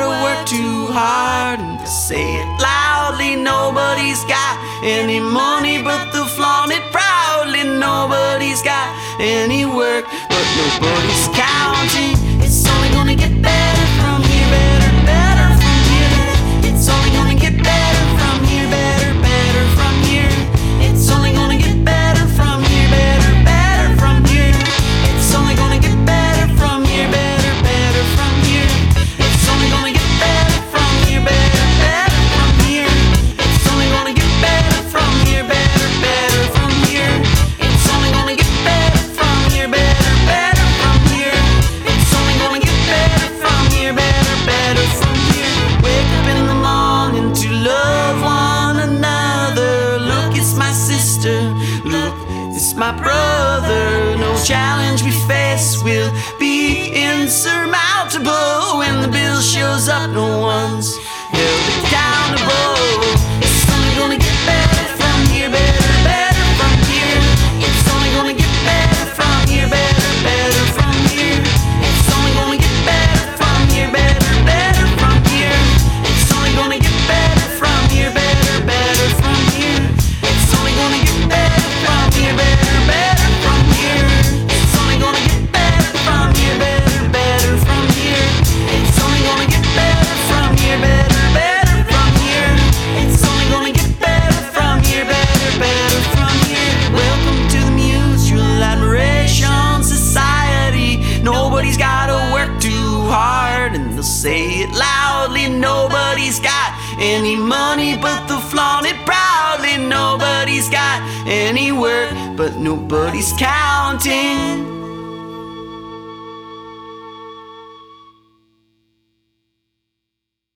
to work too hard and to say it loudly. Nobody's got any money but the flaunt it proudly. Nobody's got any work but nobody's counting. It's only gonna get better. My brother. No challenge we face will be insurmountable. When the bill shows up, no one's held down. Say it loudly, nobody's got any money, but the flaunt it proudly. Nobody's got any work, but nobody's counting.